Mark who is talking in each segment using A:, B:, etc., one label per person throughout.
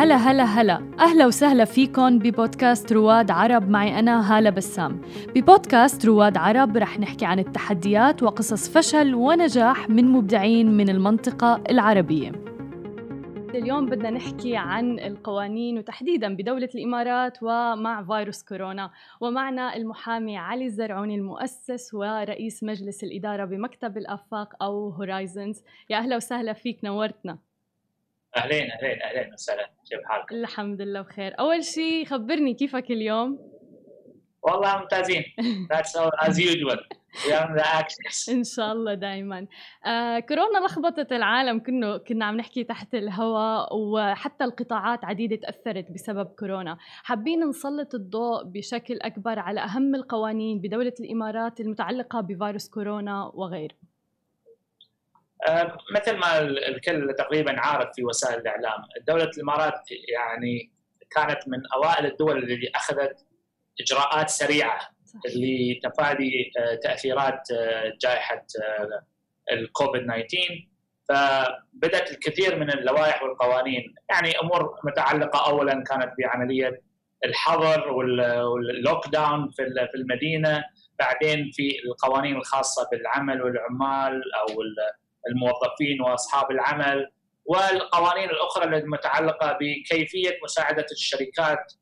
A: هلا هلا هلا. أهلا وسهلا فيكم ببودكاست رواد عرب. معي أنا هالة بسام. ببودكاست رواد عرب رح نحكي عن التحديات وقصص فشل ونجاح من مبدعين من المنطقة العربية. اليوم بدنا نحكي عن القوانين وتحديدا بدولة الإمارات ومع فيروس كورونا. ومعنا المحامي علي الزرعوني المؤسس ورئيس مجلس الإدارة بمكتب الآفاق أو هورايزنز يا أهلا وسهلا فيك نورتنا.
B: أهلين أهلين أهلين وسهلا. كيف حالك؟
A: الحمد لله بخير. أول شيء خبرني كيفك اليوم؟
B: والله ممتازين. That's all as usual.
A: إن شاء الله دائما آه كورونا لخبطت العالم كنا كنا عم نحكي تحت الهواء وحتى القطاعات عديدة تأثرت بسبب كورونا. حابين نسلط الضوء بشكل أكبر على أهم القوانين بدولة الإمارات المتعلقة بفيروس كورونا وغيره.
B: مثل ما الكل تقريبا عارف في وسائل الإعلام، دولة الإمارات يعني كانت من أوائل الدول اللي أخذت إجراءات سريعة لتفادي آه، تأثيرات آه، جائحة الكوفيد 19 فبدأت الكثير من اللوائح والقوانين. يعني أمور متعلقة اولا كانت بعملية الحظر واللوك داون في المدينة. بعدين في القوانين الخاصة بالعمل والعمال أو الموظفين وأصحاب العمل والقوانين الأخرى المتعلقه بكيفية مساعدة الشركات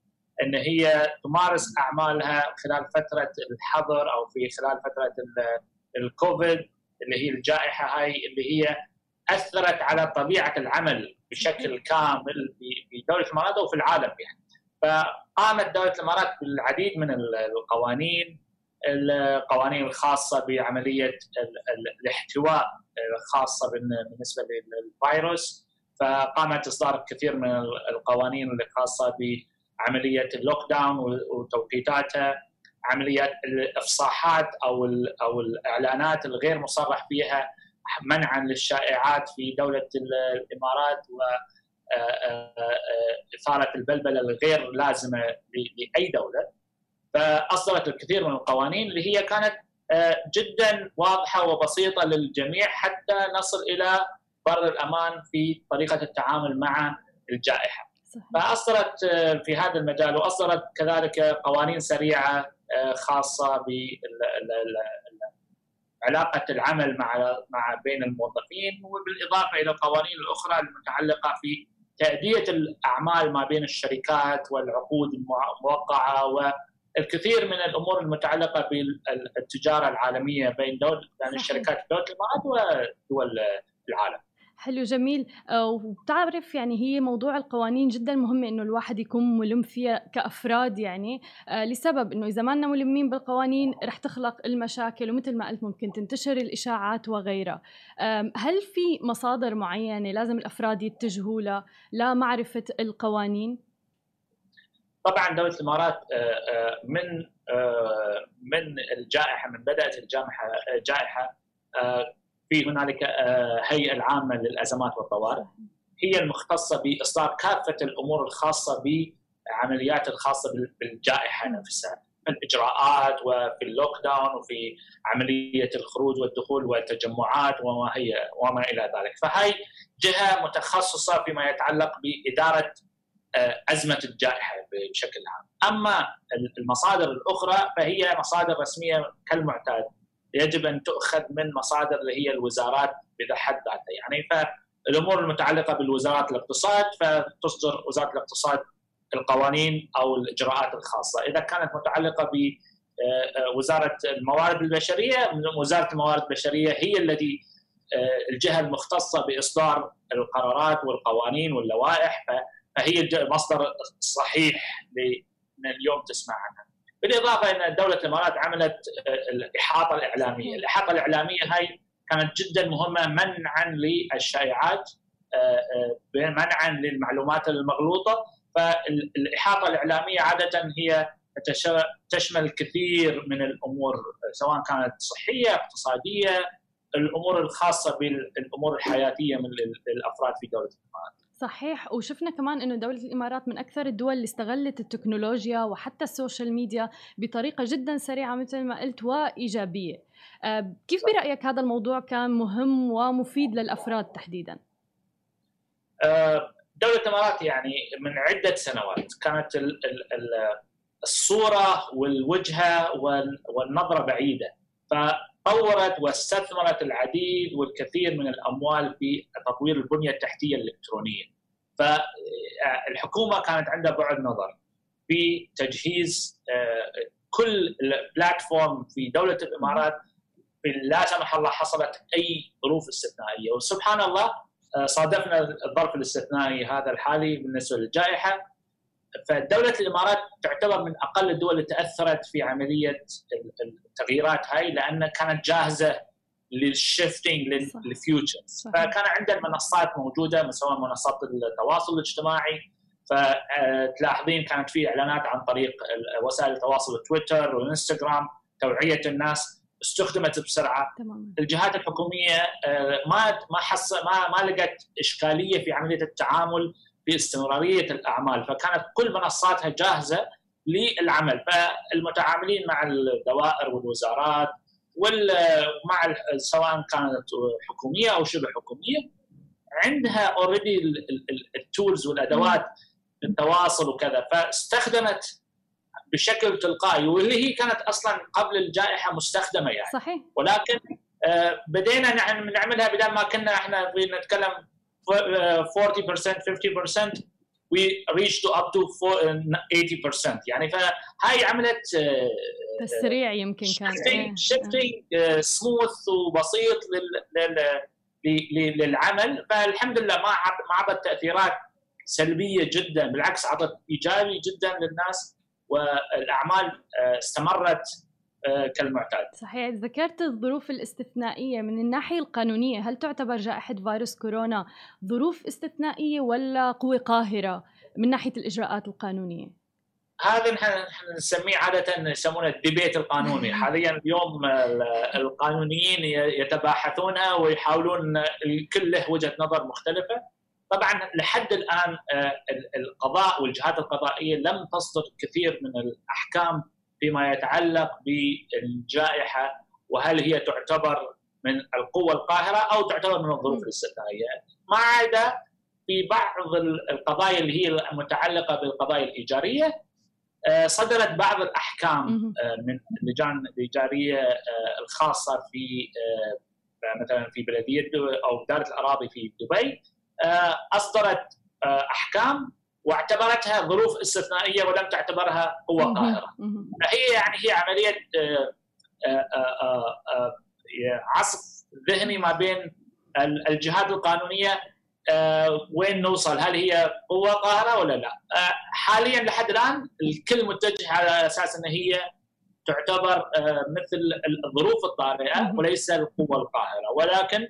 B: إن هي تمارس أعمالها خلال فترة الحظر أو في خلال فترة الكوفيد اللي هي الجائحة هاي اللي هي أثرت على طبيعة العمل بشكل كامل في دولة الإمارات وفي العالم يعني. فقامت دولة الإمارات بالعديد من القوانين القوانين الخاصة بعملية الاحتواء خاصة بالنسبة للفيروس. فقامت إصدار الكثير من القوانين الخاصه بعملية اللوك داون وتوقيتاتها عمليات الإفصاحات أو أو الإعلانات الغير مصرح فيها منعا للشائعات في دولة الإمارات و إثارة البلبلة الغير لازمة لأي دولة. فاصدرت الكثير من القوانين اللي هي كانت آه، جدا واضحة وبسيطة للجميع حتى نصل إلى بر الأمان في طريقة التعامل مع الجائحة. فاصدرت آه، في هذا المجال واصدرت كذلك قوانين سريعة آه، خاصة ب علاقة العمل مع مع بين الموظفين وبالإضافة إلى القوانين الأخرى المتعلقة في تأدية الأعمال ما بين الشركات والعقود الموقعة الكثير من الأمور المتعلقة بالتجارة العالمية بين دول يعني الشركات دول الامارات ودول العالم.
A: حلو جميل. آه، وبتعرف يعني هي موضوع القوانين جدا مهم إنه الواحد يكون ملم فيها كأفراد يعني. آه، لسبب إنه إذا ما لنا ملمين بالقوانين رح تخلق المشاكل ومثل ما قلت ممكن تنتشر الإشاعات وغيرها. هل في مصادر معينة لازم الأفراد يتجهوا لها؟ لمعرفه القوانين؟
B: طبعا دولة الإمارات آه، آه، من آه، من الجائحة من بدأت الجائحه جائحة في هنالك هيئة العامة للأزمات والطوارئ. هي المختصة بإصدار كافة الأمور الخاصة بعمليات الخاصة بالجائحة نفسها الاجراءات وفي اللوك داون وفي عملية الخروج والدخول والتجمعات وما هي وما إلى ذلك، فهي جهة متخصصة فيما يتعلق بإدارة أزمة الجائحة بشكل عام. أما المصادر الأخرى فهي مصادر رسمية كالمعتاد. يجب أن تؤخذ من مصادر اللي هي الوزارات بحد ذاتها. يعني فالأمور المتعلقة بالوزارات الاقتصاد فتصدر وزارة الاقتصاد القوانين أو الإجراءات الخاصة، إذا كانت متعلقة ب آه، آه، الموارد البشرية وزارة الموارد البشرية هي التي الجهة المختصة بإصدار القرارات والقوانين واللوائح. فهي المصدر الصحيح من اليوم تسمع عنها. بالإضافة أن دولة الإمارات عملت آه، الإحاطة الإعلامية، الإحاطة الإعلامية هاي كانت جدا مهمة منعا للشائعات آه، آه، منعا للمعلومات المغلوطة فالإحاطة الإعلامية عادة هي تشمل الكثير من الأمور سواء كانت صحية اقتصادية الأمور الخاصة بالأمور الحياتية من الافراد في دولة الإمارات.
A: صحيح. وشفنا كمان إنه دولة الإمارات من أكثر الدول اللي استغلت التكنولوجيا وحتى السوشيال ميديا بطريقة جدا سريعة مثل ما قلت وإيجابية. آه، كيف برأيك هذا الموضوع كان مهم ومفيد للأفراد تحديدا؟
B: دولة الإمارات يعني من عدة سنوات كانت الصورة والوجهة والنظرة بعيدة. فطورت واستثمرت العديد والكثير من الأموال في تطوير البنية التحتية الإلكترونية. فالحكومة كانت عندها بعد نظر في تجهيز آه، كل البلاتفورم في دولة الإمارات لا سمح الله حصلت أي ظروف استثنائية. وسبحان الله آه، صادفنا الظرف الاستثنائي هذا الحالي بالنسبة للجائحة. فدولة الإمارات تعتبر من أقل الدول اللي تأثرت في عملية التغييرات هاي لأن كانت جاهزة للشيفتنج للفيوتشر فكان عندنا المنصات موجودة سواء منصات التواصل الاجتماعي. فتلاحظين كانت في إعلانات عن طريق وسائل التواصل تويتر وانستغرام توعية الناس استخدمت بسرعة. تمام. الجهات الحكومية آه، ما ما حص ما ما لقت إشكالية في عملية التعامل باستمرارية الأعمال فكانت كل منصاتها جاهزة للعمل. فالمتعاملين مع الدوائر والوزارات ومع سواء كانت حكومية أو شبه حكومية عندها already ال tools والأدوات التواصل وكذا. فاستخدمت بشكل تلقائي واللي هي كانت أصلا قبل الجائحة مستخدمة يعني.
A: صحيح.
B: ولكن آه، بدينا نعملها بدل ما كنا إحنا نتكلم 40% 50% we reached to up to 80% يعني فهاي عملت
A: آه، تسريع يمكن كان.
B: شيفتنج سموث وبسيط للعمل. فالحمد لله ما ما عطت تأثيرات سلبية جدا بالعكس عطت إيجابي جدا للناس والأعمال آه، استمرت. آه، كالمعتاد.
A: صحيح، ذكرت الظروف الاستثنائية من الناحية القانونية، هل تعتبر جائحة فيروس كورونا ظروف استثنائية ولا قوة قاهرة من ناحية الإجراءات القانونية؟
B: هذا نحن نسميه عادة يسمونه الديبيت القانوني، حاليا اليوم القانونيين يتباحثونها ويحاولون الكل له وجهة نظر مختلفة. طبعا لحد الآن آه، القضاء والجهات القضائية لم تصدر كثير من الأحكام فيما يتعلق بالجائحة وهل هي تعتبر من القوة القاهرة أو تعتبر من الظروف الاستثنائية؟ ما عدا في بعض القضايا اللي هي المتعلقة بالقضايا الإيجارية آه، صدرت بعض الأحكام آه، من اللجان الإيجارية الخاصة في مثلا في بلدية أو إدارة الأراضي في دبي آه، أصدرت آه، أحكام واعتبرتها ظروف استثنائية ولم تعتبرها قوة قاهرة. فهي يعني هي عملية آه، عصف ذهني ما بين الجهات القانونية وين نوصل هل هي قوة قاهرة ولا لا؟ حاليا لحد الآن الكل متجه على أساس إن هي تعتبر مثل الظروف الطارئة وليس القوة القاهرة ولكن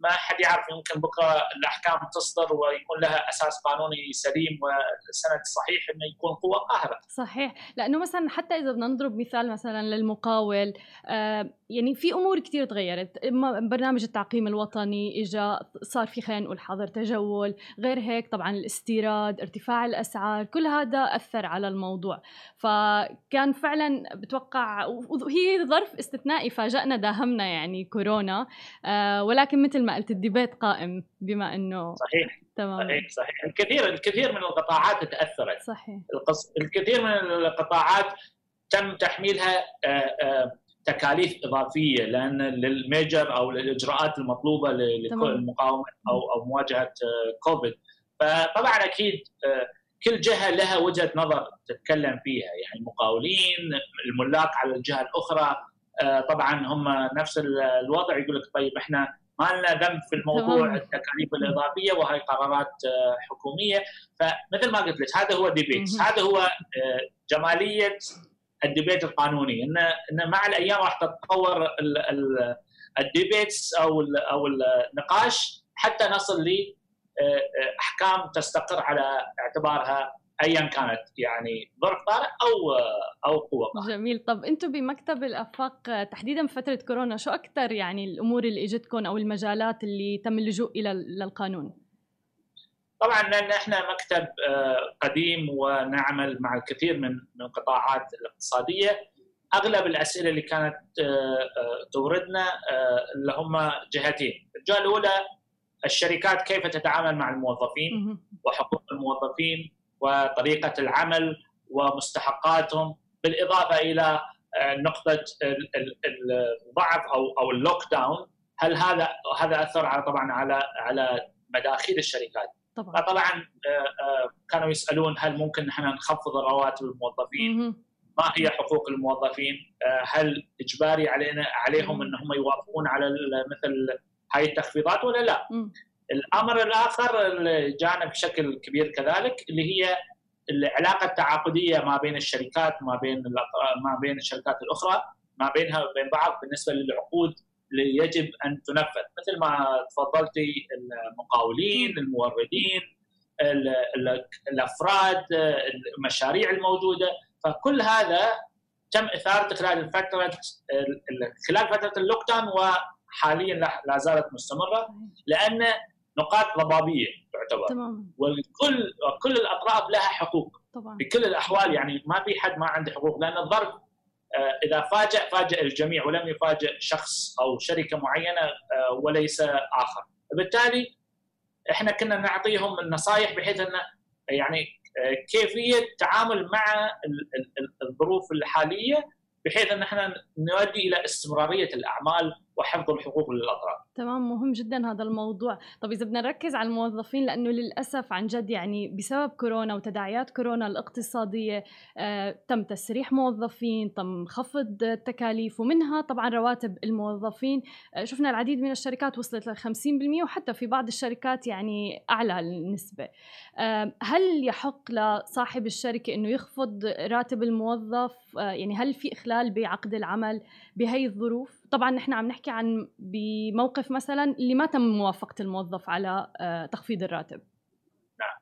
B: ما حد يعرف يمكن بكرة الأحكام تصدر ويكون لها أساس قانوني سليم وسند صحيح إنه يكون قوة قاهرة.
A: صحيح، لأنه مثلا حتى إذا بدنا نضرب مثال مثلا للمقاول آه يعني في أمور كثير تغيرت، برنامج التعقيم الوطني اجى صار في خلينا نقول حظر تجول، غير هيك طبعا الاستيراد، ارتفاع الأسعار، كل هذا أثر على الموضوع، فكان فعلا بتوقع وهي ظرف استثنائي فاجأنا داهمنا يعني كورونا. آه ولكن مثل ما قلت الديبيت قائم بما إنه
B: صحيح. تمام. صحيح صحيح. الكثير الكثير من القطاعات تأثرت.
A: صحيح.
B: القص... الكثير من القطاعات تم تحميلها آه، آه، تكاليف إضافية لأن للميجر أو الاجراءات المطلوبة للمقاومه أو أو مواجهة آه، كوفيد فطبعا أكيد كل جهة لها وجهة نظر تتكلم فيها. يعني المقاولين الملاك على الجهة الأخرى طبعا هم نفس الوضع يقول لك طيب إحنا ما لنا ذنب في الموضوع التكاليف الإضافية وهي قرارات آه، حكومية. فمثل ما قلت لك هذا هو debate هذا هو آه، جمالية ال debate القانوني ان إن مع الأيام راح تتطور ال debates أو أو النقاش حتى نصل ل آه، تستقر على اعتبارها ايا كانت يعني ظرف طارئ أو أو قوة
A: طارئ. جميل طب أنتم بمكتب الأفاق تحديدا بفتره كورونا شو أكثر يعني الأمور اللي إجتكم أو المجالات اللي تم اللجوء إلى للقانون؟
B: طبعا لأن إحنا مكتب آه، قديم ونعمل مع الكثير من من القطاعات الاقتصادية. أغلب الأسئلة اللي كانت آه، آه، توردنا اللي هم جهتين، الجهة الأولى الشركات كيف تتعامل مع الموظفين وحقوق الموظفين وطريقة العمل ومستحقاتهم بالإضافة إلى نقطة الضعف أو أو اللوك داون هل هذا هذا أثر على طبعا على على مداخيل الشركات؟ طبعا. فطبعا كانوا يسألون هل ممكن نحن نخفض رواتب الموظفين؟ ما هي حقوق الموظفين؟ آه، هل إجباري علينا عليهم انهم يوافقون على مثل هاي التخفيضات ولا لا؟ الأمر الآخر اللي جانا بشكل كبير كذلك اللي هي العلاقة التعاقدية ما بين الشركات ما بين ما بين الشركات الأخرى ما بينها وبين بعض بالنسبة للعقود. يجب أن تنفذ مثل ما تفضلتي المقاولين الموردين الأفراد المشاريع الموجودة. فكل هذا تم اثارته خلال الفترة خلال فترة اللوك داون وحاليا لا زالت مستمرة لأن نقاط ضبابية تعتبر. تمام والكل كل الأطراف لها حقوق. طبعا. بكل الأحوال يعني ما في حد ما عنده حقوق لأن الضرب إذا فاجأ فاجأ الجميع ولم يفاجئ شخص أو شركة معينة آه، وليس آخر. بالتالي إحنا كنا نعطيهم النصائح بحيث انه يعني كيفية التعامل مع الظروف الحالية بحيث إن إحنا نؤدي إلى استمرارية الأعمال وحفظ الحقوق للأطراف.
A: تمام مهم جدا هذا الموضوع، طب إذا بدنا نركز على الموظفين لأنه للأسف عن جد يعني بسبب كورونا وتداعيات كورونا الاقتصادية آه تم تسريح موظفين، تم خفض التكاليف ومنها طبعا رواتب الموظفين، آه شفنا العديد من الشركات وصلت ل 50% وحتى في بعض الشركات يعني أعلى النسبة. آه هل يحق لصاحب الشركة إنه يخفض راتب الموظف؟ آه يعني هل في إخلال بعقد العمل بهي الظروف؟ طبعا نحن عم نحكي عن بموقف مثلا اللي ما تم موافقة الموظف على آه، تخفيض الراتب
B: نعم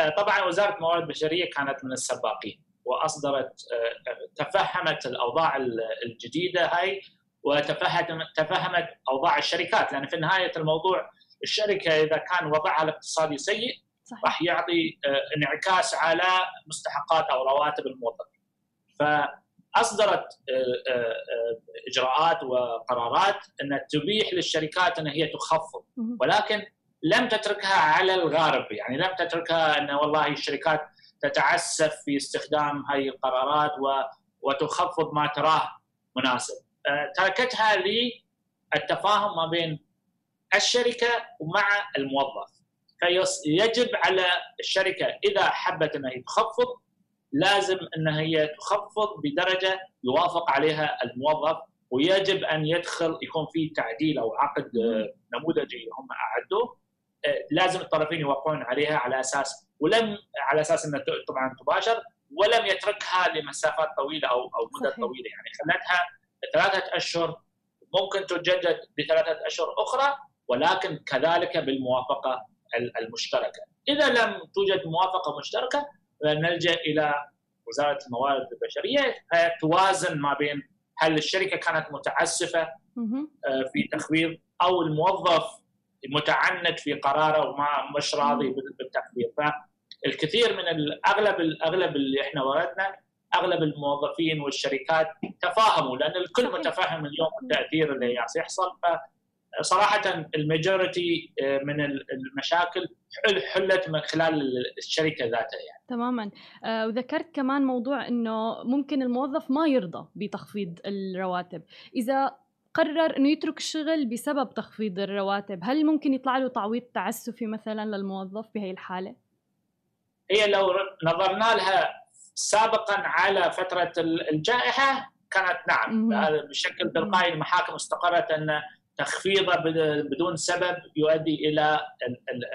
B: آه، طبعا وزارة الموارد البشريه كانت من السباقين وأصدرت آه، تفهمت الأوضاع الجديدة هاي وتفهمت تفهمت أوضاع الشركات لأن في نهاية الموضوع الشركة إذا كان وضعها الاقتصادي سيء صحيح. راح يعطي انعكاس على مستحقات أو رواتب الموظفين. ف أصدرت آه، آه، آه، إجراءات وقرارات أن تبيح للشركات أن هي تخفض. ولكن لم تتركها على الغارب. يعني لم تتركها أن والله الشركات تتعسف في استخدام هذه القرارات وتخفض ما تراه مناسب. تركتها للتفاهم ما بين الشركة ومع الموظف. فيجب على الشركة إذا حبت انها تخفض لازم ان هي تخفض بدرجة يوافق عليها الموظف ويجب أن يدخل يكون في تعديل أو عقد نموذجي هم أعدوه آه، لازم الطرفين يوافقون عليها على أساس ولم على أساس إنها طبعا تباشر ولم يتركها لمسافات طويلة أو أو مدة صحيح. طويلة يعني خلتها ثلاثة أشهر ممكن تجدد بثلاثة أشهر أخرى ولكن كذلك بالموافقة المشتركة. إذا لم توجد موافقة مشتركة نلجا إلى وزارة الموارد البشرية. توازن ما بين هل الشركة كانت متعسفة آه، في تخفيض أو الموظف متعنت في قراره وما مش راضي بالتخفيض. فالكثير من الاغلب الاغلب اللي إحنا وردنا أغلب الموظفين والشركات تفاهموا لأن الكل متفهم اليوم التأثير اللي يحصل. صراحة الماجورتي آه، من المشاكل حلت من خلال الشركة ذاتها يعني.
A: تماما. آه وذكرت كمان موضوع إنه ممكن الموظف ما يرضى بتخفيض الرواتب. إذا قرر إنه يترك الشغل بسبب تخفيض الرواتب هل ممكن يطلع له تعويض تعسفي مثلا للموظف بهي الحالة؟
B: هي لو نظرنا لها سابقا على فترة الجائحة كانت نعم. بشكل تلقائي المحاكم استقرت أن تخفيضه بدون سبب يؤدي إلى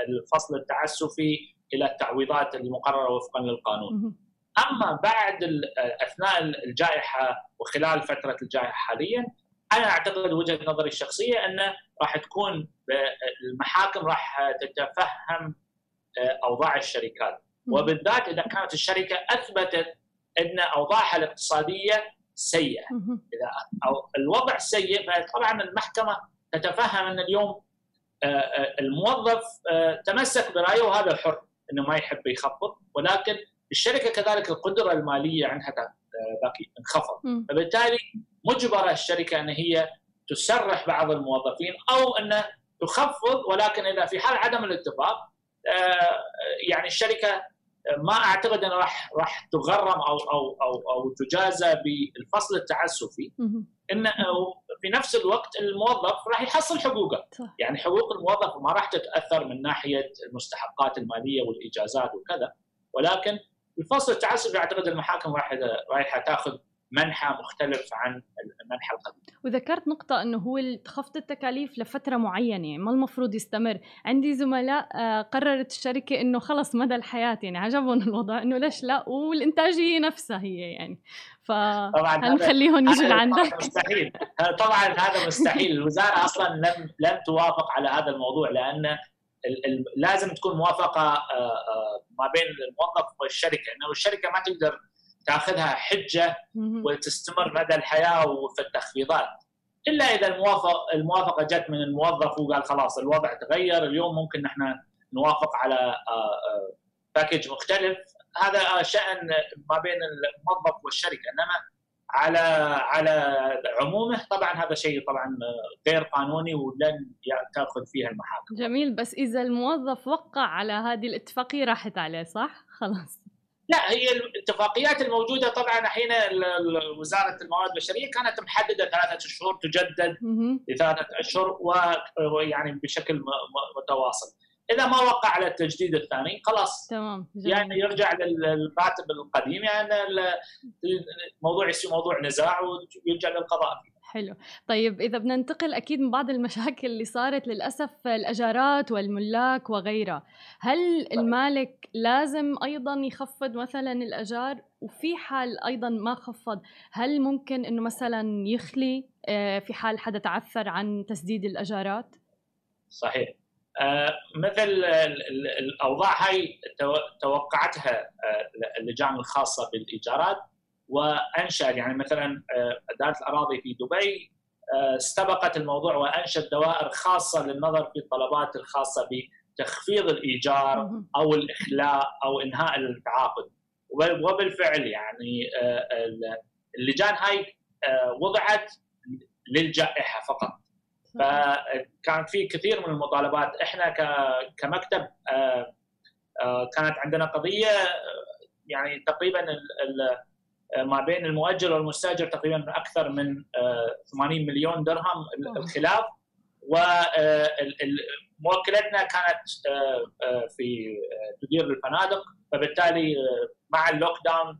B: الفصل التعسفي إلى التعويضات المقررة وفقا للقانون. أما بعد أثناء الجائحة وخلال فترة الجائحة حاليا أنا أعتقد وجهة نظري الشخصية انه راح تكون المحاكم راح تتفهم آه، أوضاع الشركات. وبالذات إذا كانت الشركة أثبتت أن أوضاعها الاقتصادية سيئة. إذا أو الوضع سيء فطبعا المحكمة تتفهم أن اليوم آه، آه، الموظف آه، تمسك برأيه وهذا حر إنه ما يحب يخفض ولكن الشركة كذلك القدرة المالية عندها انخفض فبالتالي مجبرة الشركة أن هي تسرح بعض الموظفين أو أن تخفض ولكن إذا في حال عدم الاتفاق يعني الشركة ما أعتقد انه راح راح تغرم أو أو أو أو تجازى بالفصل التعسفي. ان في نفس الوقت الموظف راح يحصل حقوقه صح. يعني حقوق الموظف ما راح تتأثر من ناحية المستحقات المالية والإجازات وكذا ولكن الفصل التعسفي اعتقد المحاكم راح رايحة تأخذ منحى مختلف عن المنحى القديم.
A: وذكرت نقطة إنه هو خفض التكاليف لفترة معينة يعني ما المفروض يستمر، عندي زملاء آه، قررت الشركة إنه خلص مدى الحياة يعني عجبهم الوضع إنه ليش لا والإنتاجية نفسها هي يعني ف نخليهم يجوا لعندك.
B: مستحيل. طبعا هذا مستحيل. الوزارة أصلا لم لم توافق على هذا الموضوع لأن لازم تكون موافقة آه، آه، ما بين الموظف والشركة. إنه الشركة ما تقدر تأخذها حجة وتستمر مدى الحياة وفي التخفيضات. إلا إذا الموافقه الموافقة جت من الموظف وقال خلاص الوضع تغير اليوم ممكن نحن نوافق على باكج آه، مختلف. هذا شأن ما بين الموظف والشركة إنما على على عمومه طبعا هذا شيء طبعا غير قانوني ولن تأخذ فيها المحاكم.
A: جميل بس إذا الموظف وقع على هذه الاتفاقية راحت عليه صح؟ خلاص.
B: لا هي الاتفاقيات الموجودة طبعا الحين وزارة الموارد البشرية كانت محددة ثلاثة شهور تجدد لثلاثه أشهر ويعني بشكل متواصل. إذا ما وقع على التجديد الثاني خلاص.
A: تمام
B: يعني يرجع للراتب القديم يعني الموضوع يصير موضوع نزاع ويرجع للقضاء فيه.
A: حلو. طيب إذا بدنا ننتقل أكيد من بعض المشاكل اللي صارت للأسف الأجارات والملاك وغيرها. هل المالك لازم أيضا يخفض مثلا الأجار؟ وفي حال أيضا ما خفض هل ممكن أنه مثلا يخلي آه، في حال حدا تعثر عن تسديد الأجارات؟
B: صحيح. مثل الأوضاع هاي توقعتها آه اللجان الخاصة بالإيجارات. وانشا يعني مثلا إدارة آه، الأراضي في دبي آه، استبقت الموضوع وانشت دوائر خاصة للنظر في الطلبات الخاصة بتخفيض الإيجار أو الإخلاء أو إنهاء التعاقد. وبالفعل يعني آه، اللجان هاي وضعت للجائحة فقط. فكان في كثير من المطالبات. إحنا كمكتب كانت عندنا قضية يعني تقريبا ما بين المؤجر والمستأجر تقريبا أكثر من 80 آه، مليون درهم الخلاف. وموكلتنا كانت آه، في تدير الفنادق. فبالتالي مع اللوك داون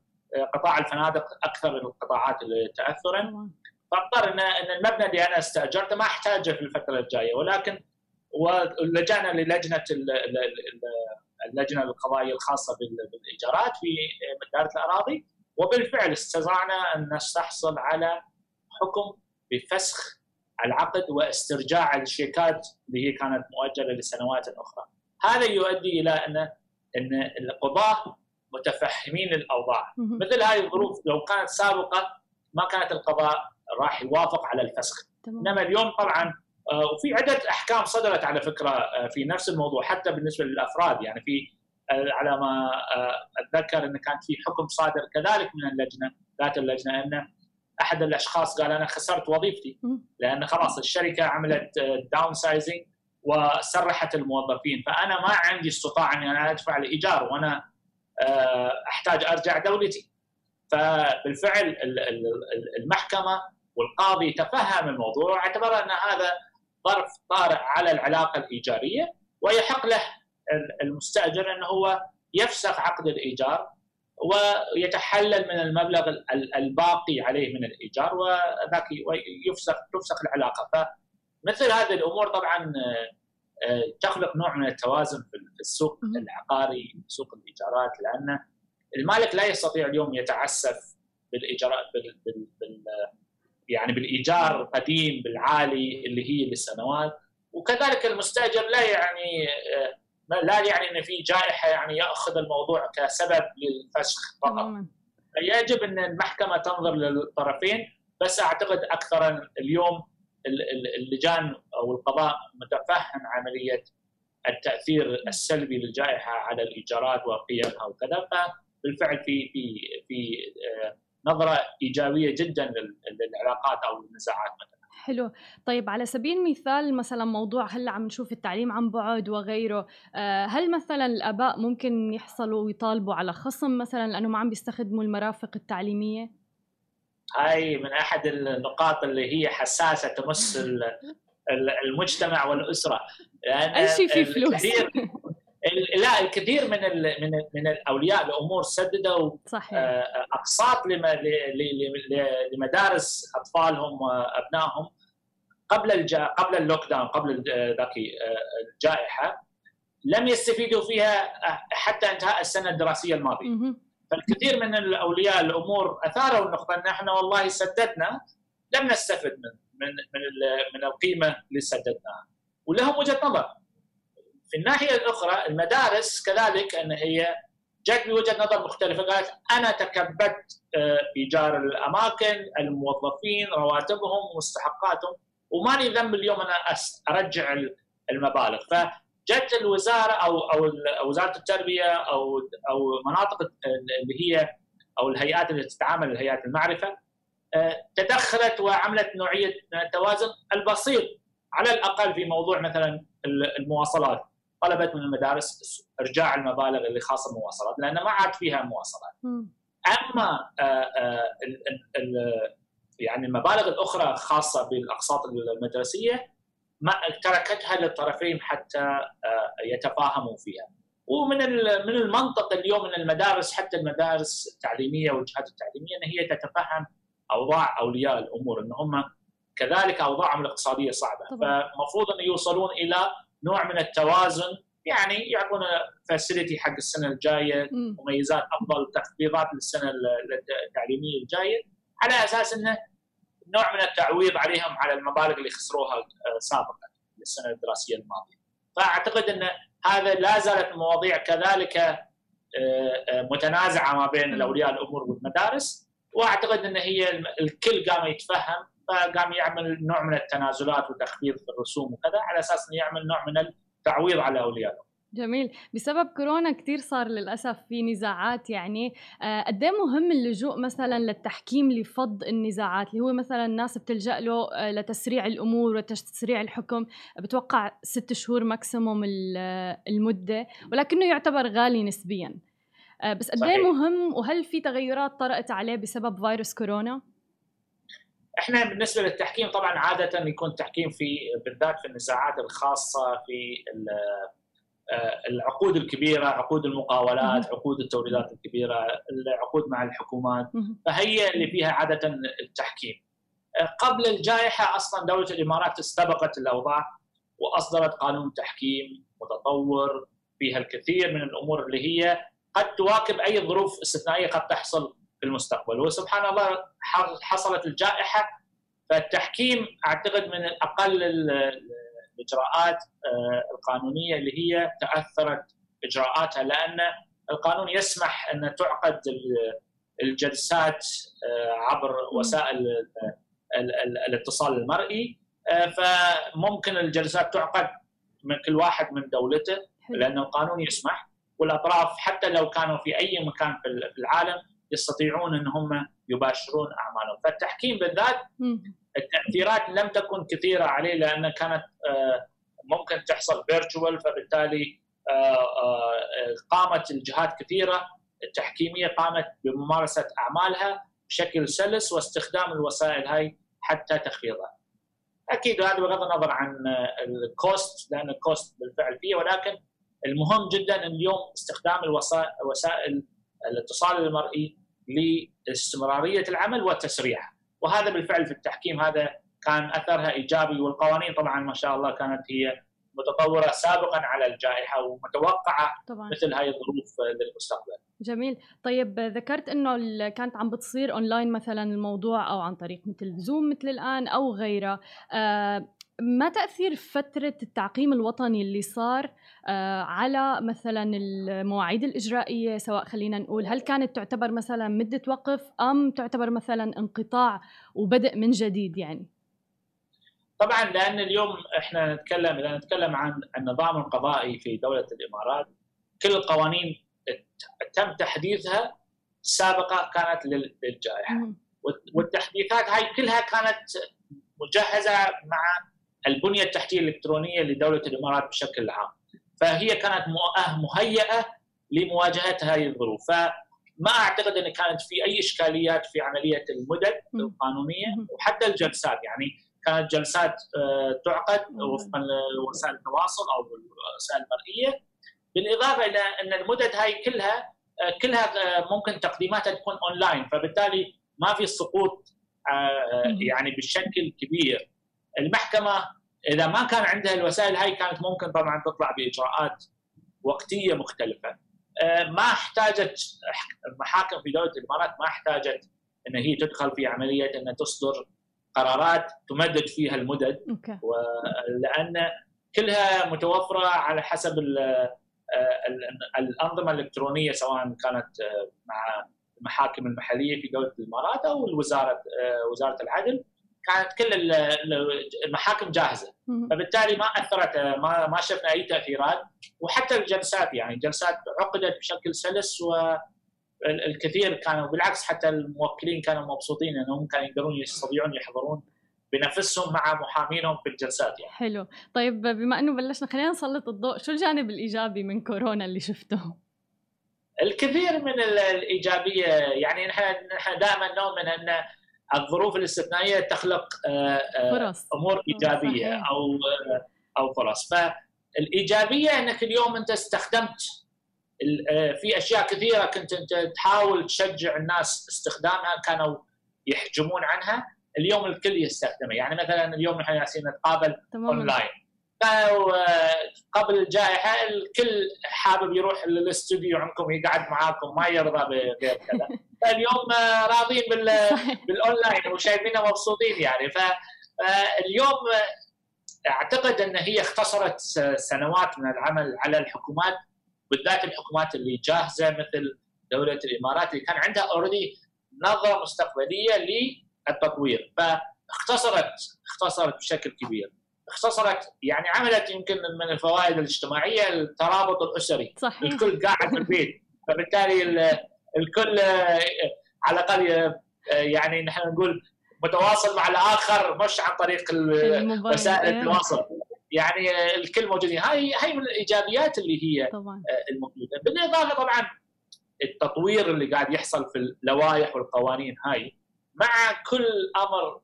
B: قطاع الفنادق أكثر القطاعات تاثرا. فاضطر ان إن المبنى اللي أنا استأجرته ما أحتاجه في الفترة الجاية. ولكن ولجأنا للجنة اللجنة القضائية الخاصة بالإيجارات في اداره الأراضي. وبالفعل استطعنا أن نستحصل على حكم بفسخ العقد واسترجاع الشيكات اللي هي كانت مؤجلة لسنوات أخرى. هذا يؤدي إلى ان أن القضاة متفهمين الأوضاع، مثل هذه الظروف لو كانت سابقة ما كانت القضاء راح يوافق على الفسخ. إنما اليوم طبعا آه، وفي عده أحكام صدرت على فكرة آه، في نفس الموضوع حتى بالنسبة للأفراد. يعني في على ما آه، أتذكر انه كان في حكم صادر كذلك من اللجنة ذات اللجنة انه أحد الأشخاص قال أنا خسرت وظيفتي. لأن خلاص الشركة عملت down آه، sizing وسرحت الموظفين. فأنا ما عندي استطاعة إني أنا أدفع الايجار وأنا آه، أحتاج أرجع دولتي. فبالفعل المحكمة والقاضي تفهم الموضوع واعتبر أن هذا ظرف طارئ على العلاقة الإيجارية ويحق له المستأجر أنه هو يفسخ عقد الإيجار ويتحلل من المبلغ الباقي عليه من الإيجار وذاك يفسخ تفسخ العلاقة. فمثل هذه الأمور طبعا آه، تخلق نوع من التوازن في السوق العقاري سوق الإيجارات لأن المالك لا يستطيع اليوم يتعسف بالايجارات بال بال بال يعني بالإيجار القديم بالعالي اللي هي للسنوات. وكذلك المستأجر لا يعني آه، لا يعني إن في جائحة يعني يأخذ الموضوع كسبب للفسخ فقط. يجب إن المحكمة تنظر للطرفين بس أعتقد أكثر اليوم اللجان أو القضاء متفهم عملية التأثير السلبي للجائحة على الإيجارات وقيمها وكذا. فبالفعل في في في نظرة إيجابية جدا للعلاقات أو النزاعات مثلا.
A: حلو. طيب على سبيل المثال مثلا موضوع هلأ عم نشوف التعليم عن بعد وغيره آه، هل مثلا الآباء ممكن يحصلوا ويطالبوا على خصم مثلا لأنه ما عم بيستخدموا المرافق التعليمية؟
B: هاي من أحد النقاط اللي هي حساسة تمس المجتمع والأسرة.
A: لأن أي شيء فيه فلوس.
B: لا الكثير من ال من ال من الأولياء الأمور سددوا
A: صحيح.
B: آه، أقساط لمدارس أطفالهم وأبنائهم قبل الجا قبل اللوك داون قبل ذاك آه، الجائحة لم يستفيدوا فيها حتى انتهاء السنة الدراسية الماضية. فالكثير من الأولياء الأمور أثاروا النقطة أن إحنا والله سددنا لم نستفد من من من من القيمة اللي سددناها ولهم وجهة نظر في الناحية الأخرى المدارس كذلك أن هي جت بوجهة نظر مختلفة قالت أنا تكبدت آه، إيجار الأماكن الموظفين رواتبهم مستحقاتهم وماني ذنب اليوم أنا أرجع المبالغ. فجت الوزارة أو أو وزارة التربية أو أو مناطق اللي هي أو الهيئات اللي تتعامل الهيئات المعرفة آه، تدخلت وعملت نوعية التوازن البسيط على الأقل في موضوع مثلا المواصلات. طلبت من المدارس إرجاع المبالغ اللي خاصة بالمواصلات لأن ما عاد فيها مواصلات. أما آه، آه، يعني المبالغ الأخرى خاصة بالأقساط المدرسية ما تركتها للطرفين حتى آه، يتفاهموا فيها. ومن من المنطق اليوم إن المدارس حتى المدارس التعليمية والجهات التعليمية إن هي تتفهم أوضاع أولياء الأمور إن هم كذلك أوضاعهم الاقتصادية صعبة فالمفروض إن يوصلون إلى نوع من التوازن يعني يعطونا فاسيلتي حق السنة الجاية مميزات أفضل تخفيضات للسنة التعليمية الجاية. على أساس إنه نوع من التعويض عليهم على المبالغ اللي خسروها آه، سابقا للسنة الدراسية الماضية. فأعتقد إن هذا لا زالت المواضيع كذلك آه، آه، متنازعة ما بين الأولياء الأمور والمدارس. وأعتقد إن هي الكل قام يتفهم فقام يعمل نوع من التنازلات وتخفيض في الرسوم وكذا على أساس إنه يعمل نوع من التعويض على اوليائه.
A: جميل. بسبب كورونا كثير صار للأسف في نزاعات يعني آه، قد مهم اللجوء مثلا للتحكيم لفض النزاعات؟ اللي هو مثلا الناس بتلجأ له آه، لتسريع الأمور وتسريع الحكم. بتوقع ست شهور ماكسيموم المدة ولكنه يعتبر غالي نسبيا. آه، بس قد مهم وهل في تغيرات طرأت عليه بسبب فيروس كورونا؟
B: إحنا بالنسبة للتحكيم طبعا عادة يكون تحكيم في بالذات في النزاعات الخاصة في آه، العقود الكبيرة، عقود المقاولات، عقود التوريدات الكبيرة، العقود مع الحكومات، فهي اللي فيها عادة التحكيم. آه، قبل الجائحة أصلا دولة الإمارات استبقت الأوضاع وأصدرت قانون تحكيم متطور فيها الكثير من الأمور اللي هي قد تواكب أي ظروف استثنائية قد تحصل في المستقبل. وسبحان الله حصلت الجائحة فالتحكيم أعتقد من أقل الإجراءات آه، القانونية اللي هي تأثرت إجراءاتها لأن القانون يسمح أن تعقد الجلسات آه، عبر وسائل الاتصال المرئي. آه، فممكن الجلسات تعقد من كل واحد من دولته لأن القانون يسمح. والأطراف حتى لو كانوا في أي مكان في العالم يستطيعون إن هم يباشرون أعمالهم فالتحكيم بالذات التأثيرات لم تكن كثيرة عليه لأن كانت آه، ممكن تحصل virtual فبالتالي آه، آه، قامت الجهات كثيرة التحكيمية قامت بممارسة أعمالها بشكل سلس واستخدام الوسائل هاي حتى تخفيضها. أكيد هذا بغض النظر عن ال cost لأن ال cost بالفعل فيه ولكن المهم جدا اليوم استخدام الوسائل الاتصال المرئي لاستمرارية العمل وتسريعه وهذا بالفعل في التحكيم هذا كان أثرها إيجابي والقوانين طبعا ما شاء الله كانت هي متطورة سابقا على الجائحة ومتوقعة طبعا. مثل هاي الظروف للمستقبل.
A: جميل، طيب ذكرت إنه كانت عم بتصير اونلاين مثلا الموضوع أو عن طريق مثل Zoom مثل الآن أو غيره، آه ما تأثير فترة التعقيم الوطني اللي صار آه، على مثلا المواعيد الإجرائية؟ سواء خلينا نقول هل كانت تعتبر مثلا مدة وقف أم تعتبر مثلا انقطاع وبدء من جديد يعني؟
B: طبعا لأن اليوم إحنا نتكلم إذا نتكلم عن النظام القضائي في دولة الإمارات كل القوانين تم تحديثها السابقه كانت للجائحة. والتحديثات هاي كلها كانت مجهزة مع البنية التحتية الإلكترونية لدولة الإمارات بشكل عام. فهي كانت مهيئة لمواجهة هذه الظروف. فما أعتقد أن كانت في أي إشكاليات في عملية المدد القانونية وحتى الجلسات. يعني كانت جلسات آه، تعقد وفقا لوسائل التواصل أو الوسائل المرئية بالإضافة إلى أن المدد هاي كلها آه، كلها آه، ممكن تقديماتها تكون أونلاين. فبالتالي ما في سقوط يعني بشكل كبير. المحكمة إذا ما كان عندها الوسائل هاي كانت ممكن طبعا تطلع بإجراءات وقتية مختلفة. ما احتاجت المحاكم في دولة الإمارات ما احتاجت إن هي تدخل في عملية ان تصدر قرارات تمدد فيها المدد. لأن كلها متوفرة على حسب الأنظمة الإلكترونية سواء كانت مع المحاكم المحلية في دولة الإمارات أو الوزارة وزارة العدل. كانت كل المحاكم جاهزة. فبالتالي ما أثرت ما ما شفنا أي تاثيرات وحتى الجلسات يعني الجلسات عقدت بشكل سلس و الكثير كانوا بالعكس حتى الموكلين كانوا مبسوطين إنهم كانوا يقدرون يستطيعون يحضرون بنفسهم مع محامينهم في الجلسات يعني.
A: حلو، طيب بما إنه بلشنا خلينا نسلط الضوء، شو الجانب الإيجابي من كورونا اللي شفته؟
B: الكثير من الإيجابية يعني نحن نحن دائما نؤمن إن الظروف الاستثنائية تخلق آه، آه،
A: فرص.
B: أمور إيجابية صحيح. أو آه، أو فرص. فالإيجابية إنك اليوم أنت استخدمت في أشياء كثيرة كنت أنت تحاول تشجع الناس استخدامها كانوا يحجمون عنها اليوم الكل يستخدمه يعني مثلا اليوم نحن جالسين نتقابل أونلاين. قبل الجائحة الكل حابب يروح للاستوديو عندكم يقعد معاكم ما يرضى بغير كذا فاليوم راضين بالاونلاين وشايفينه مبسوطين يعني. فاليوم أعتقد أن هي اختصرت سنوات من العمل على الحكومات بالذات الحكومات اللي جاهزة مثل دولة الإمارات اللي كان عندها اوريدي نظرة مستقبلية للتطوير. فاختصرت اختصرت بشكل كبير. اختصرت يعني عملت يمكن من الفوائد الاجتماعية الترابط الأسري.
A: صحيح.
B: الكل قاعد في البيت. فبالتالي الكل على الأقل يعني نحن نقول متواصل مع الآخر مش عن طريق وسائل التواصل. يعني الكل موجودين هاي هاي من الإيجابيات اللي هي
A: طبعا.
B: الموجودة. بالإضافة طبعا التطوير اللي قاعد يحصل في اللوائح والقوانين هاي مع كل أمر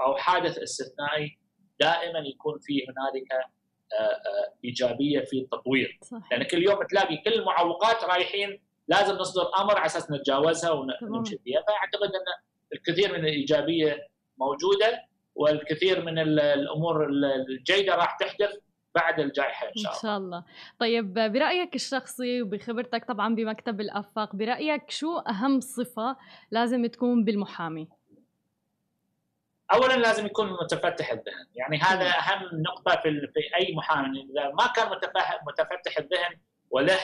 B: أو حادث استثنائي دائما يكون في هنالك آه، آه، إيجابية في التطوير. صحيح. لأن كل يوم تلاقي كل المعوقات رايحين لازم نصدر أمر على أساس نتجاوزها ونمشي فيها فأعتقد أن الكثير من الإيجابية موجودة والكثير من الأمور الجيدة راح تحدث بعد الجائحة إن شاء الله.
A: إن شاء الله. طيب برأيك الشخصي وبخبرتك طبعا بمكتب الأفاق، برأيك شو أهم صفة لازم تكون بالمحامي؟
B: اولا لازم يكون متفتح الذهن، يعني هذا أهم نقطة في في أي محامي، إذا ما كان متفتح الذهن وله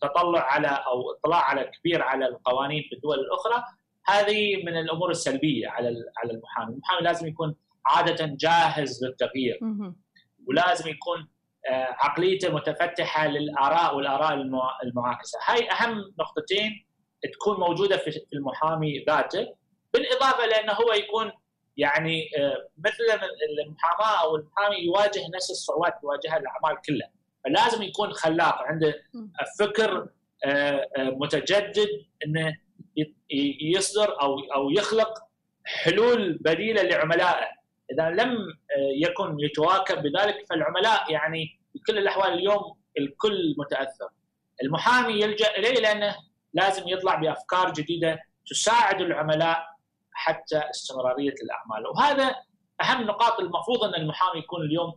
B: تطلع على أو إطلاع على كبير على القوانين في الدول الأخرى. هذه من الأمور السلبية على على المحامي، المحامي لازم يكون عادة جاهز للتغيير. ولازم يكون آه، عقليته متفتحة للآراء والآراء المعاكسة، هاي أهم نقطتين تكون موجودة في المحامي ذاته، بالإضافة لأنه هو يكون يعني آه، مثل المحاماة أو المحامي يواجه نفس الصعوبات يواجهها الأعمال كلها، فلازم يكون خلاق عنده فكر آه، متجدد إنه يصدر أو أو يخلق حلول بديلة لعملائه. إذا لم آه، يكن يتواكب بذلك فالعملاء يعني بكل الأحوال اليوم الكل متأثر. المحامي يلجأ إليه لأنه لازم يطلع بأفكار جديدة تساعد العملاء حتى استمرارية الأعمال. وهذا أهم نقاط المفروض أن المحامي يكون اليوم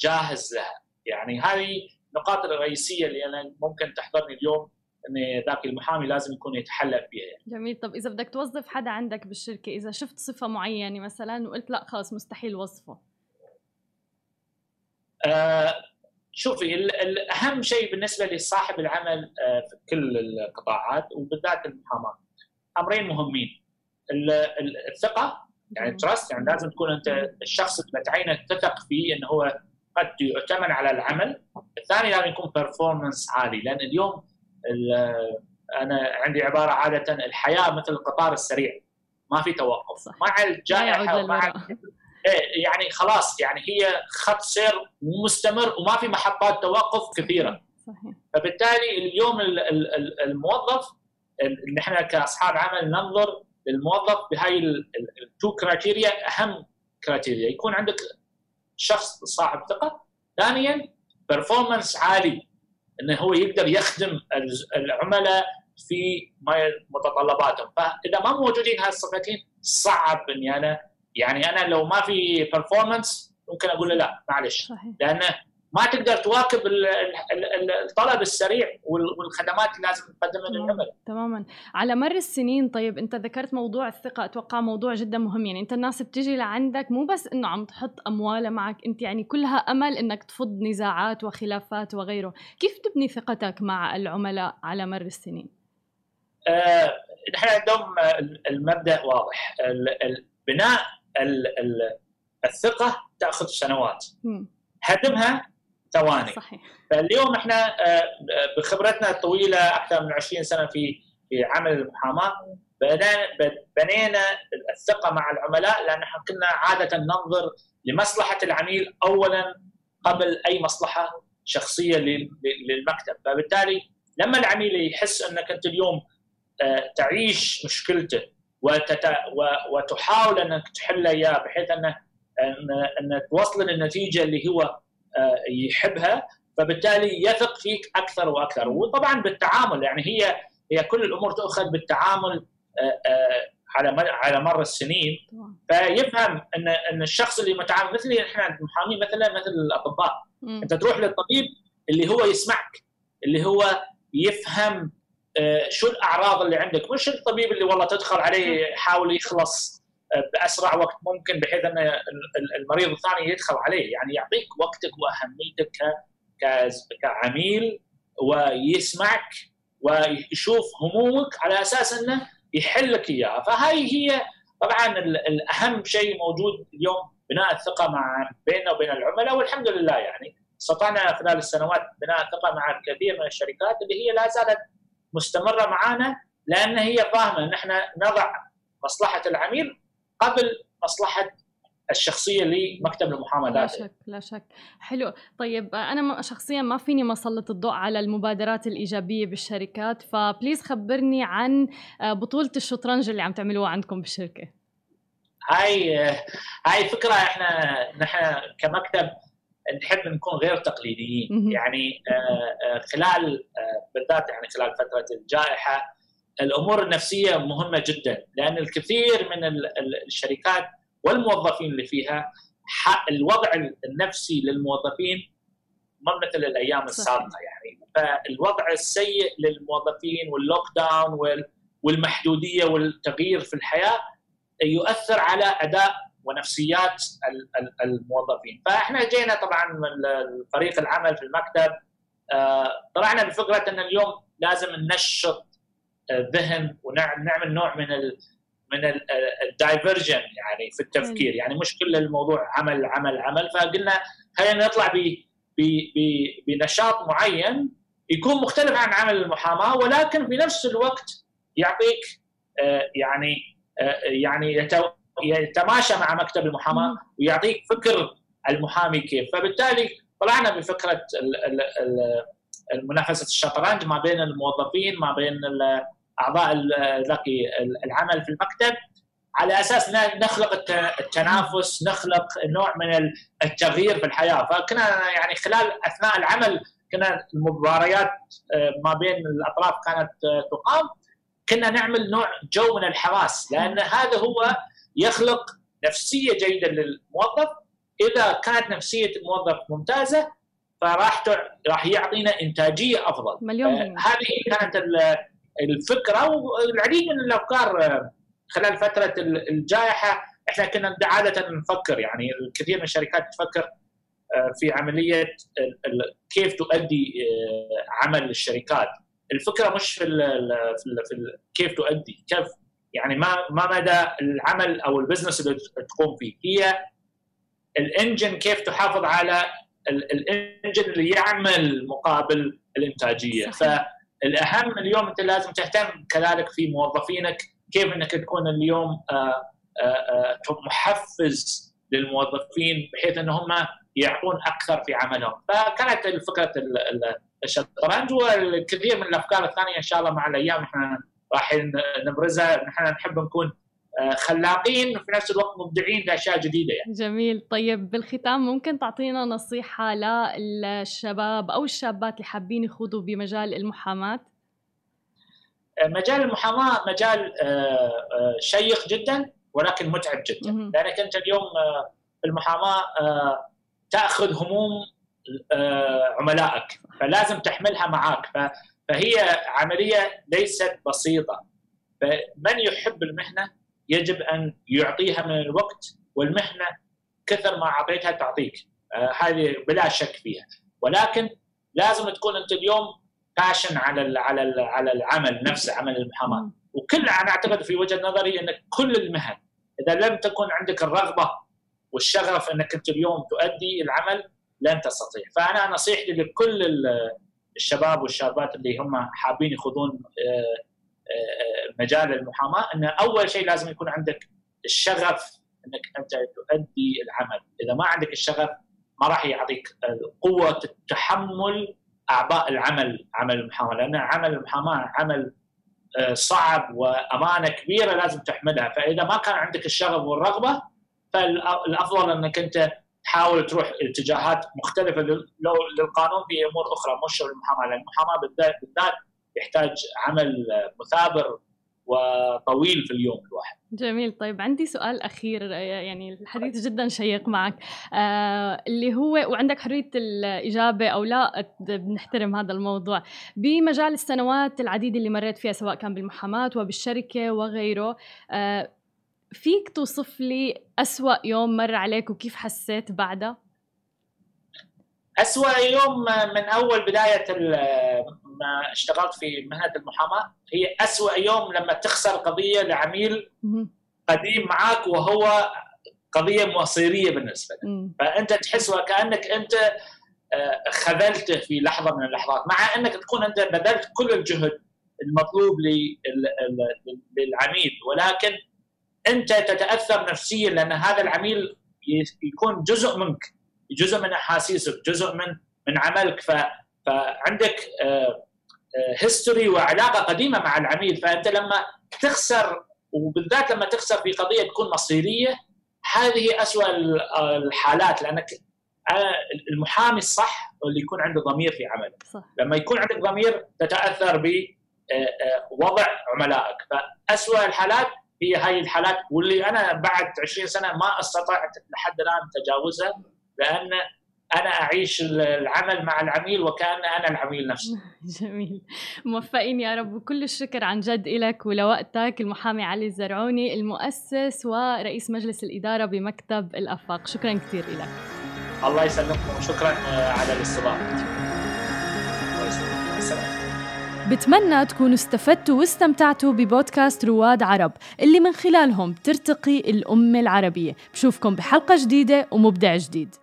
B: جاهز لها. يعني هذه النقاط الرئيسيه اللي أنا ممكن تحضرني اليوم إن ذاك المحامي لازم يكون يتحلى فيها يعني.
A: جميل. طب إذا بدك توظف حدا عندك بالشركة إذا شفت صفة معينة مثلا وقلت لا خلص مستحيل وظفه.
B: آه شوفي الأهم شيء بالنسبة لصاحب العمل آه في كل القطاعات وبالذات المحاماة أمرين مهمين. الثقة يعني trust يعني لازم تكون أنت الشخص اللي تعينه تثق فيه إنه هو قد يؤتمن على العمل. الثاني لازم يكون performance عالي لأن اليوم أنا عندي عبارة عادة الحياة مثل القطار السريع ما في توقف.
A: صح.
B: مع الجائحة ومع إيه، يعني خلاص يعني هي خط سير مستمر وما في محطات توقف كثيرة.
A: صحيح.
B: فبالتالي اليوم ال- ال- ال- الموظف ال- نحن كأصحاب عمل ننظر للموظف بهاي ال two criteria أهم criteria يكون عندك شخص صاحب ثقة. ثانيا performance عالي. إنه هو يقدر يخدم العملاء في ما- متطلباتهم. فإذا ما موجودين هاي الصفتين صعب إني أنا يعني أنا لو ما في performance ممكن أقول له لا معلش. لأنه ما تقدر تواكب ال- ال- ال- الطلب السريع وال- والخدمات اللي لازم تقدمها. للعملاء
A: تماما. على مر السنين طيب أنت ذكرت موضوع الثقة أتوقع موضوع جدا مهم. يعني أنت الناس بتجي لعندك مو بس إنه عم تحط اموالها معك أنت يعني كلها أمل إنك تفض نزاعات وخلافات وغيره. كيف تبني ثقتك مع العملاء على مر السنين؟
B: آه، نحن عندهم المبدأ واضح. بناء ال- ال- الثقة تأخذ سنوات. هدمها ثواني.
A: صحيح.
B: فاليوم إحنا آه، بخبرتنا الطويله أكثر من 20 سنة في في عمل المحاماة. بنينا الثقة مع العملاء لأن إحنا كنا عادة ننظر لمصلحة العميل اولا قبل أي مصلحة شخصية لل- للمكتب. فبالتالي لما العميل يحس أنك أنت اليوم آه، تعيش مشكلته وتت... وتحاول أنك تحل إياه بحيث أنه ان أن توصل للنتيجة اللي هو يحبها فبالتالي يثق فيك أكثر وأكثر. وطبعا بالتعامل يعني هي هي كل الأمور تؤخذ بالتعامل آه، آه، على مر على مر السنين. فيفهم إن إن الشخص اللي متعامل مثلي إحنا المحامين مثلا مثل
A: الأطباء.
B: أنت تروح للطبيب اللي هو يسمعك اللي هو يفهم آه، شو الأعراض اللي عندك. مش الطبيب اللي والله تدخل عليه يحاول يخلص. آه، بأسرع وقت ممكن بحيث أن ال- ال- المريض الثاني يدخل عليه. يعني يعطيك وقتك وأهميتك كعميل ويسمعك ويشوف همومك على أساس أنه يحل لك إياها. فهاي هي طبعا ال- الاهم شيء موجود اليوم بناء الثقة مع بيننا وبين العملاء. والحمد لله يعني استطعنا خلال السنوات بناء الثقة مع الكثير من الشركات اللي هي لا زالت مستمرة معنا لأن هي فاهمة إن إحنا نضع مصلحة العميل قبل مصلحة الشخصية لمكتب المحاماة.
A: لا شك لا شك. حلو. طيب أنا شخصيا ما فيني ما اسلط الضوء على المبادرات الإيجابية بالشركات فبليز خبرني عن آه، بطولة الشطرنج اللي عم تعملوها عندكم بالشركة.
B: هاي هاي فكرة إحنا نحن كمكتب نحب نكون غير تقليديين. يعني آه، آه، خلال آه، بالذات يعني خلال فترة الجائحة الأمور النفسية مهمة جدا لأن الكثير من ال- ال- الشركات والموظفين اللي فيها الوضع النفسي للموظفين ما مثل الأيام السابقة يعني. فالوضع السيء للموظفين واللوك داون وال- والمحدودية والتغيير في الحياة يؤثر على أداء ونفسيات ال- ال- الموظفين. فإحنا جينا طبعا من فريق العمل في المكتب آه، طلعنا بفكرة إن اليوم لازم ننشط الذهن ونعمل نوع من ال من الدايفرجن يعني في التفكير. يعني مش كل الموضوع عمل عمل عمل. فقلنا خلينا نطلع بنشاط معين يكون مختلف عن عمل المحاماة ولكن في نفس الوقت يعطيك آه، يعني آه، يعني يتماشى مع مكتب
A: المحاماة.
B: ويعطيك فكر المحامي كيف. فبالتالي طلعنا بفكرة المنافسة الشطرنج ما بين الموظفين ما بين أعضاء ذاكي العمل في المكتب. على أساس نخلق الت- التنافس نخلق نوع من التغيير في الحياة. فكنا يعني خلال أثناء العمل كنا المباريات آه، ما بين الأطراف كانت آه، تقام. كنا نعمل نوع جو من الحماس لأن هذا هو يخلق نفسية جيدة للموظف. إذا كانت نفسية الموظف ممتازة فراح راح يعطينا إنتاجية أفضل.
A: مليون
B: آه،. هذه كانت ال- الفكرة والعديد من الأفكار آه، خلال فترة ال- الجائحة إحنا كنا عادة نفكر يعني الكثير من الشركات تفكر آه، في عملية كيف تؤدي آه، عمل الشركات. الفكرة مش في ال في, ال في ال كيف تؤدي كيف يعني ما ما مدى العمل أو البزنس اللي تقوم فيه. هي الإنجن كيف تحافظ على ال- الإنجن اللي يعمل مقابل الإنتاجية.
A: صحيح.
B: الأهم اليوم أنت لازم تهتم كذلك في موظفينك كيف إنك تكون اليوم محفز للموظفين بحيث ان هم يعطون أكثر في عملهم. فكانت فكره الشطرنج والكثير من الأفكار الثانية إن شاء الله مع الأيام إحنا راح نبرزها. نحن نحب نكون آه، خلاقين وفي نفس الوقت مبدعين لأشياء جديدة يعني.
A: جميل. طيب بالختام ممكن تعطينا نصيحة للشباب أو الشابات اللي حابين يخوضوا بمجال المحاماة؟
B: آه، مجال المحاماة مجال آه، شيق جدا ولكن متعب جدا. لأنك أنت اليوم في المحاماة تأخذ هموم عملائك فلازم تحملها معك فهي عملية ليست بسيطة. فمن يحب المهنة؟ يجب أن يعطيها من الوقت والمهنة كثر ما أعطيتها تعطيك. آه هذه بلا شك فيها. ولكن لازم تكون أنت اليوم باشن على ال على ال على العمل نفسه عمل المحاماة. وكل أنا أعتقد في وجهة نظري أن كل المهن إذا لم تكن عندك الرغبة والشغف أنك أنت اليوم تؤدي العمل لن تستطيع. فأنا نصيحتي لكل الشباب والشابات اللي هم حابين يخوضون آه، مجال المحاماة إن أول شيء لازم يكون عندك الشغف إنك أنت تؤدي العمل، إذا ما عندك الشغف ما راح يعطيك قوة تحمل اعباء العمل عمل المحاماة، لأن عمل المحاماة عمل آه، صعب وأمانة كبيرة لازم تحملها، فإذا ما كان عندك الشغف والرغبة فالأفضل إنك أنت تحاول تروح اتجاهات مختلفة للقانون في أمور أخرى مش المحاماة. لأن المحاماة بالذات يحتاج عمل مثابر وطويل في اليوم الواحد.
A: جميل. طيب عندي سؤال أخير يعني الحديث جدا شيق معك. آه اللي هو وعندك حرية الإجابة أو لا بنحترم هذا الموضوع. بمجال السنوات العديدة اللي مريت فيها سواء كان بالمحاماة وبالشركة وغيره آه فيك توصف لي أسوأ يوم مر عليك وكيف حسيت بعدها؟
B: أسوأ يوم من أول بداية ما اشتغلت في مهنة المحاماة هي أسوأ يوم لما تخسر قضية لعميل قديم معك وهو قضية مصيرية بالنسبة لك. فأنت تحس وكأنك أنت آه، خذلته في لحظة من اللحظات مع أنك تكون أنت بذلت كل الجهد المطلوب للعميل ولكن أنت تتأثر نفسيا لأن هذا العميل يكون جزء منك جزء من أحاسيسك جزء من من عملك. ف فعندك آه، آه، وعلاقة قديمة مع العميل. فأنت لما تخسر وبالذات لما تخسر في قضية تكون مصيرية هذه اسوء الحالات لأنك المحامي الصح اللي يكون عنده ضمير في عمله. صح. لما يكون عندك ضمير تتأثر بوضع آه، عملائك. فاسوء الحالات هي هاي الحالات واللي أنا بعد 20 سنة ما استطعت لحد الآن تجاوزها لأن أنا أعيش العمل مع العميل وكأن أنا العميل نفسه.
A: جميل، موفقين يا رب وكل الشكر عن جد لك ولوقتك المحامي علي الزرعوني المؤسس ورئيس مجلس الإدارة بمكتب الأفاق، شكرا كثير لك.
B: الله يسلمكم وشكرا على الاستضافة. الله يسلمكم، السلام.
A: بتمنى تكونوا استفدتوا واستمتعتوا ببودكاست رواد عرب اللي من خلالهم ترتقي الأمة العربية بشوفكم بحلقة جديدة ومبدع جديد